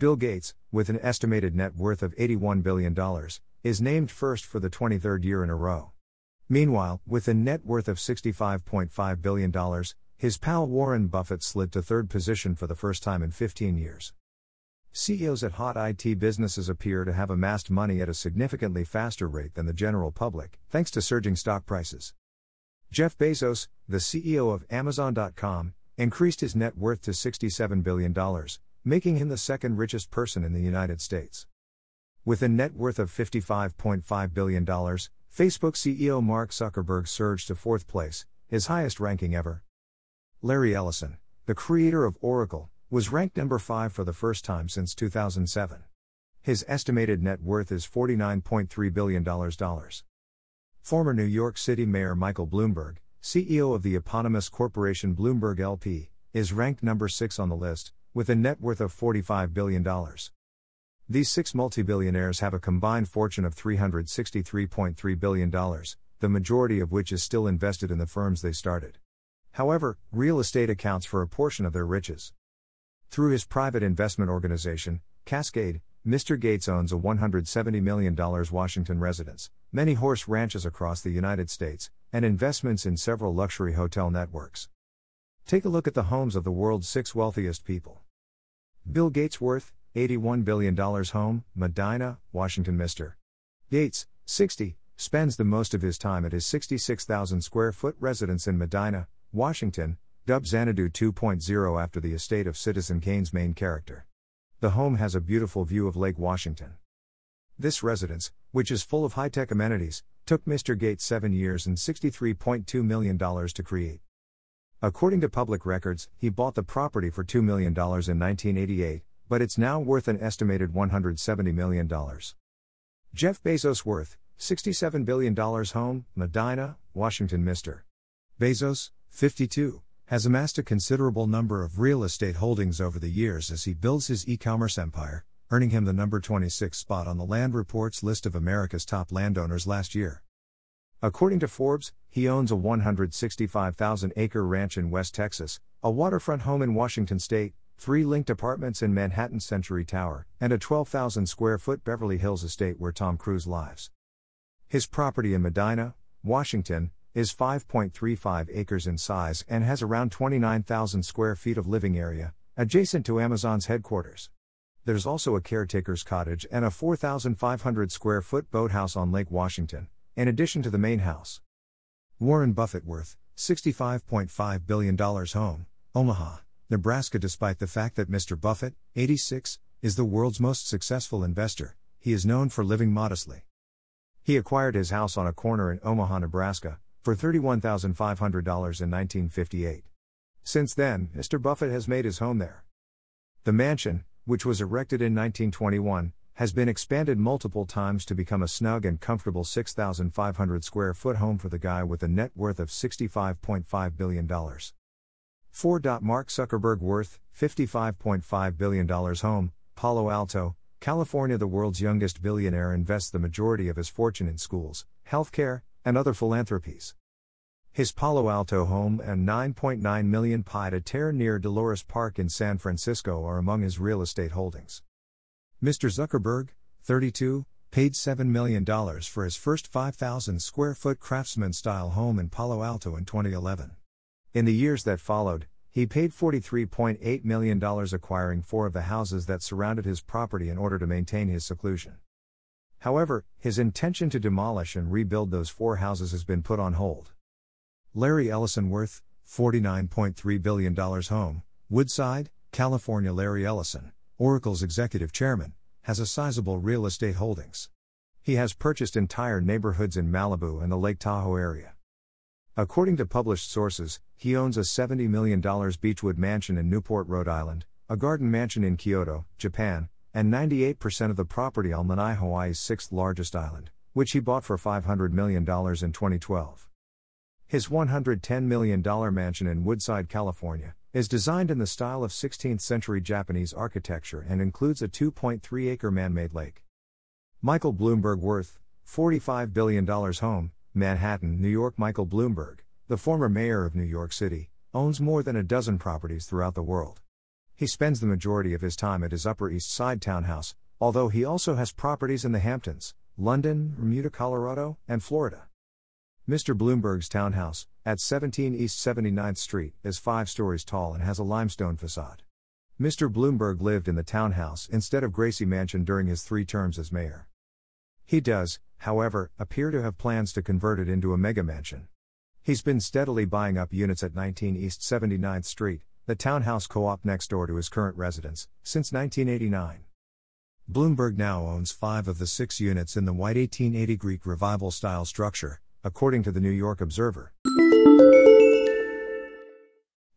Bill Gates, with an estimated net worth of $81 billion, is named first for the 23rd year in a row. Meanwhile, with a net worth of $65.5 billion, his pal Warren Buffett slid to third position for the first time in 15 years. CEOs at hot IT businesses appear to have amassed money at a significantly faster rate than the general public, thanks to surging stock prices. Jeff Bezos, the CEO of Amazon.com, increased his net worth to $67 billion, making him the second richest person in the United States. With a net worth of $55.5 billion, Facebook CEO Mark Zuckerberg surged to fourth place, his highest ranking ever. Larry Ellison, the creator of Oracle, was ranked number 5 for the first time since 2007. His estimated net worth is $49.3 billion. Former New York City Mayor Michael Bloomberg, CEO of the eponymous corporation Bloomberg LP, is ranked number 6 on the list, with a net worth of $45 billion. These six multi-billionaires have a combined fortune of $363.3 billion, the majority of which is still invested in the firms they started. However, real estate accounts for a portion of their riches. Through his private investment organization, Cascade, Mr. Gates owns a $170 million Washington residence, many horse ranches across the United States, and investments in several luxury hotel networks. Take a look at the homes of the world's six wealthiest people. Bill Gates worth, $81 billion home, Medina, Washington. Mr. Gates, 60, spends the most of his time at his 66,000 square foot residence in Medina, Washington, dubbed Xanadu 2.0 after the estate of Citizen Kane's main character. The home has a beautiful view of Lake Washington. This residence, which is full of high tech amenities, took Mr. Gates seven years and $63.2 million to create. According to public records, he bought the property for $2 million in 1988, but it's now worth an estimated $170 million. Jeff Bezos' worth, $67 billion home, Medina, Washington. Mr. Bezos, 52, has amassed a considerable number of real estate holdings over the years as he builds his e commerce empire, earning him the number 26 spot on the Land Report's list of America's top landowners last year. According to Forbes, he owns a 165,000 acre ranch in West Texas, a waterfront home in Washington state, three linked apartments in Manhattan's Century Tower, and a 12,000 square foot Beverly Hills estate where Tom Cruise lives. His property in Medina, Washington, is 5.35 acres in size and has around 29,000 square feet of living area, adjacent to Amazon's headquarters. There's also a caretaker's cottage and a 4,500 square foot boathouse on Lake Washington, in addition to the main house. Warren Buffett worth $65.5 billion home, Omaha. Nebraska Despite the fact that Mr. Buffett, 86, is the world's most successful investor, he is known for living modestly. He acquired his house on a corner in Omaha, Nebraska, for $31,500 in 1958. Since then, Mr. Buffett has made his home there. The mansion, which was erected in 1921, has been expanded multiple times to become a snug and comfortable 6,500 square foot home for the guy with a net worth of $65.5 billion. 4. Mark Zuckerberg worth $55.5 billion home, Palo Alto, California. The world's youngest billionaire invests the majority of his fortune in schools, healthcare, and other philanthropies. His Palo Alto home and 9.9 million pied a terre near Dolores Park in San Francisco are among his real estate holdings. Mr. Zuckerberg, 32, paid $7 million for his first 5,000 square foot craftsman style home in Palo Alto in 2011. In the years that followed, he paid $43.8 million acquiring four of the houses that surrounded his property in order to maintain his seclusion. However, his intention to demolish and rebuild those four houses has been put on hold. Larry Ellison worth, $49.3 billion home, Woodside, California. Larry Ellison, Oracle's executive chairman, has a sizable real estate holdings. He has purchased entire neighborhoods in Malibu and the Lake Tahoe area. According to published sources, he owns a $70 million Beechwood mansion in Newport, Rhode Island, a garden mansion in Kyoto, Japan, and 98% of the property on Lanai, Hawaii's sixth largest island, which he bought for $500 million in 2012. His $110 million mansion in Woodside, California, is designed in the style of 16th century Japanese architecture and includes a 2.3 acre man made lake. Michael Bloomberg worth $45 billion home, Manhattan, New York. Michael Bloomberg, the former mayor of New York City, owns more than a dozen properties throughout the world. He spends the majority of his time at his Upper East Side townhouse, although he also has properties in the Hamptons, London, Bermuda, Colorado, and Florida. Mr. Bloomberg's townhouse, at 17 East 79th Street, is five stories tall and has a limestone facade. Mr. Bloomberg lived in the townhouse instead of Gracie Mansion during his three terms as mayor. He does, however, appear to have plans to convert it into a mega mansion. He's been steadily buying up units at 19 East 79th Street, the townhouse co op next door to his current residence, since 1989. Bloomberg now owns five of the six units in the white 1880 Greek Revival style structure, according to the New York Observer.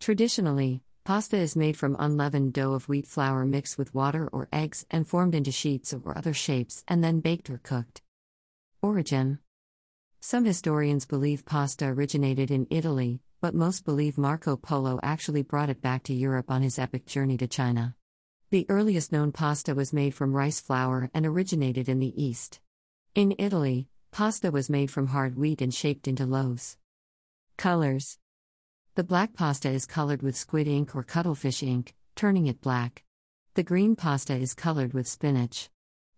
Traditionally, pasta is made from unleavened dough of wheat flour mixed with water or eggs and formed into sheets or other shapes and then baked or cooked. Origin Some historians believe pasta originated in Italy, but most believe Marco Polo actually brought it back to Europe on his epic journey to China. The earliest known pasta was made from rice flour and originated in the East. In Italy, pasta was made from hard wheat and shaped into loaves. Colors The black pasta is colored with squid ink or cuttlefish ink, turning it black. The green pasta is colored with spinach.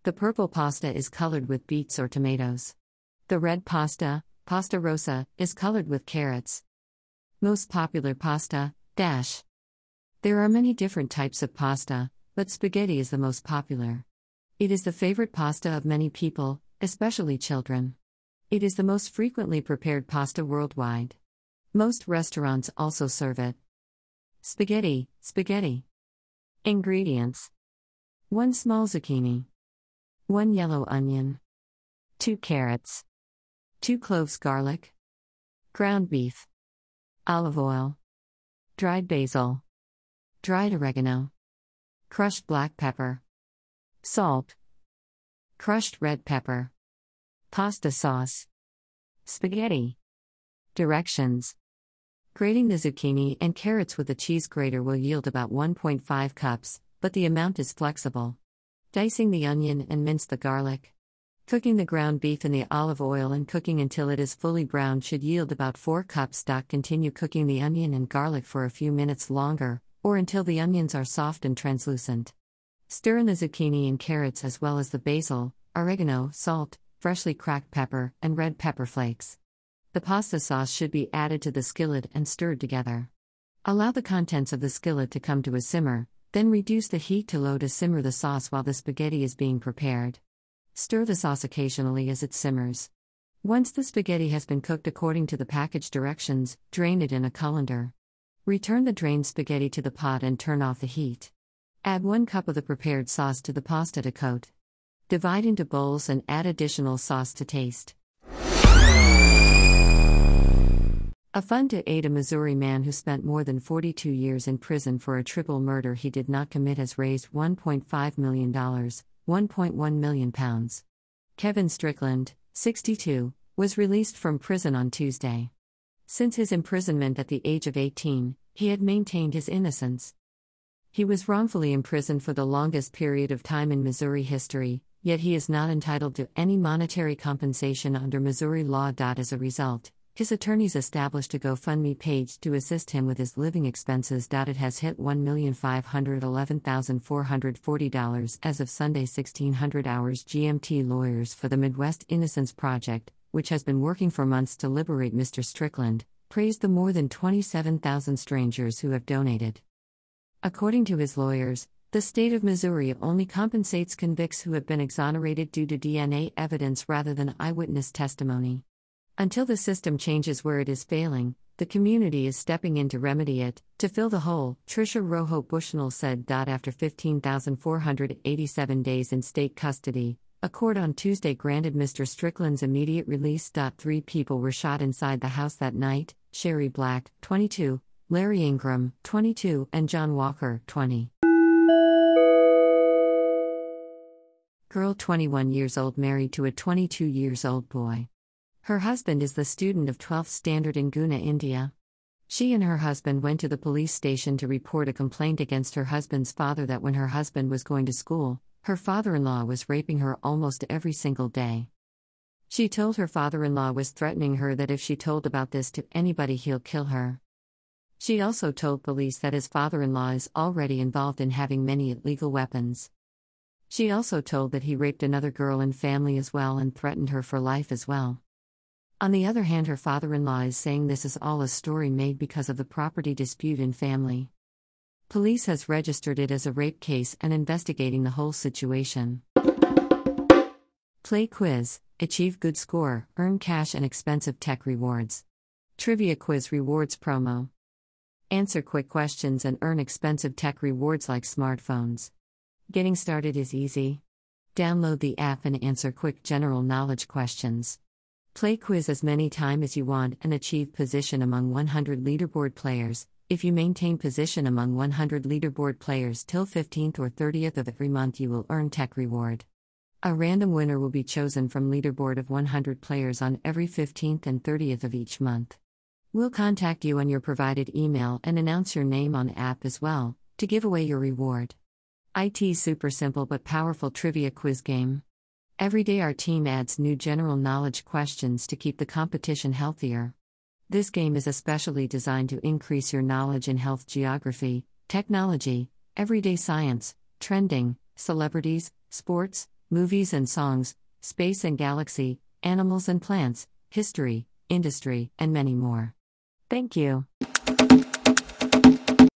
The purple pasta is colored with beets or tomatoes. The red pasta, pasta rosa, is colored with carrots. Most popular pasta, dash. There are many different types of pasta, but spaghetti is the most popular. It is the favorite pasta of many people, especially children. It is the most frequently prepared pasta worldwide. Most restaurants also serve it. Spaghetti, spaghetti. Ingredients. 1 small zucchini, 1 yellow onion, 2 carrots, 2 cloves garlic, ground beef, olive oil, dried basil, dried oregano. Crushed black pepper, salt, crushed red pepper, pasta sauce, spaghetti. Directions Grating the zucchini and carrots with a cheese grater will yield about 1.5 cups, but the amount is flexible. Dicing the onion and mince the garlic. Cooking the ground beef in the olive oil and cooking until it is fully browned should yield about 4 cups. Continue cooking the onion and garlic for a few minutes longer, or until the onions are soft and translucent. Stir in the zucchini and carrots as well as the basil, oregano, salt, freshly cracked pepper, and red pepper flakes. The pasta sauce should be added to the skillet and stirred together. Allow the contents of the skillet to come to a simmer, then reduce the heat to low to simmer the sauce while the spaghetti is being prepared. Stir the sauce occasionally as it simmers. Once the spaghetti has been cooked according to the package directions, drain it in a colander. Return the drained spaghetti to the pot and turn off the heat. Add 1 cup of the prepared sauce to the pasta to coat. Divide into bowls and add additional sauce to taste. A fund to aid a Missouri man who spent more than 42 years in prison for a triple murder he did not commit has raised $1.5 million, 1.1 million pounds. Kevin Strickland, 62, was released from prison on Tuesday. Since his imprisonment at the age of 18, he had maintained his innocence. He was wrongfully imprisoned for the longest period of time in Missouri history, yet he is not entitled to any monetary compensation under Missouri law. As a result, his attorneys established a GoFundMe page to assist him with his living expenses. It has hit $1,511,440 as of Sunday 1600 hours GMT. Lawyers for the Midwest Innocence Project, which has been working for months to liberate Mr. Strickland, praised the more than 27,000 strangers who have donated. According to his lawyers, the state of Missouri only compensates convicts who have been exonerated due to DNA evidence rather than eyewitness testimony. Until the system changes where it is failing, the community is stepping in to remedy it. To fill the hole, Tricia Rojo Bushnell said. After 15,487 days in state custody, a court on Tuesday granted Mr. Strickland's immediate release. Three people were shot inside the house that night Sherrie Black, 22, Larry Ingram, 22, and John Walker, 20. Girl 21 years old married to a 22 years old boy. Her husband is the student of 12th standard in Guna, India. She and her husband went to the police station to report a complaint against her husband's father that when her husband was going to school, her father in law was raping her almost every single day. She told her father in law was threatening her that if she told about this to anybody, he'll kill her. She also told police that his father in law is already involved in having many illegal weapons. She also told that he raped another girl in family as well and threatened her for life as well. On the other hand, her father in law is saying this is all a story made because of the property dispute in family. Police has registered it as a rape case and investigating the whole situation. Play quiz, achieve good score, earn cash and expensive tech rewards. Trivia quiz rewards promo. Answer quick questions and earn expensive tech rewards like smartphones. Getting started is easy. Download the app and answer quick general knowledge questions. Play quiz as many times as you want and achieve position among 100 leaderboard players. If you maintain position among 100 leaderboard players till 15th or 30th of every month, you will earn tech reward. A random winner will be chosen from leaderboard of 100 players on every 15th and 30th of each month. We'll contact you on your provided email and announce your name on app as well to give away your reward. IT super simple but powerful trivia quiz game. Every day our team adds new general knowledge questions to keep the competition healthier. This game is especially designed to increase your knowledge in health geography, technology, everyday science, trending, celebrities, sports, movies and songs, space and galaxy, animals and plants, history, industry, and many more. Thank you.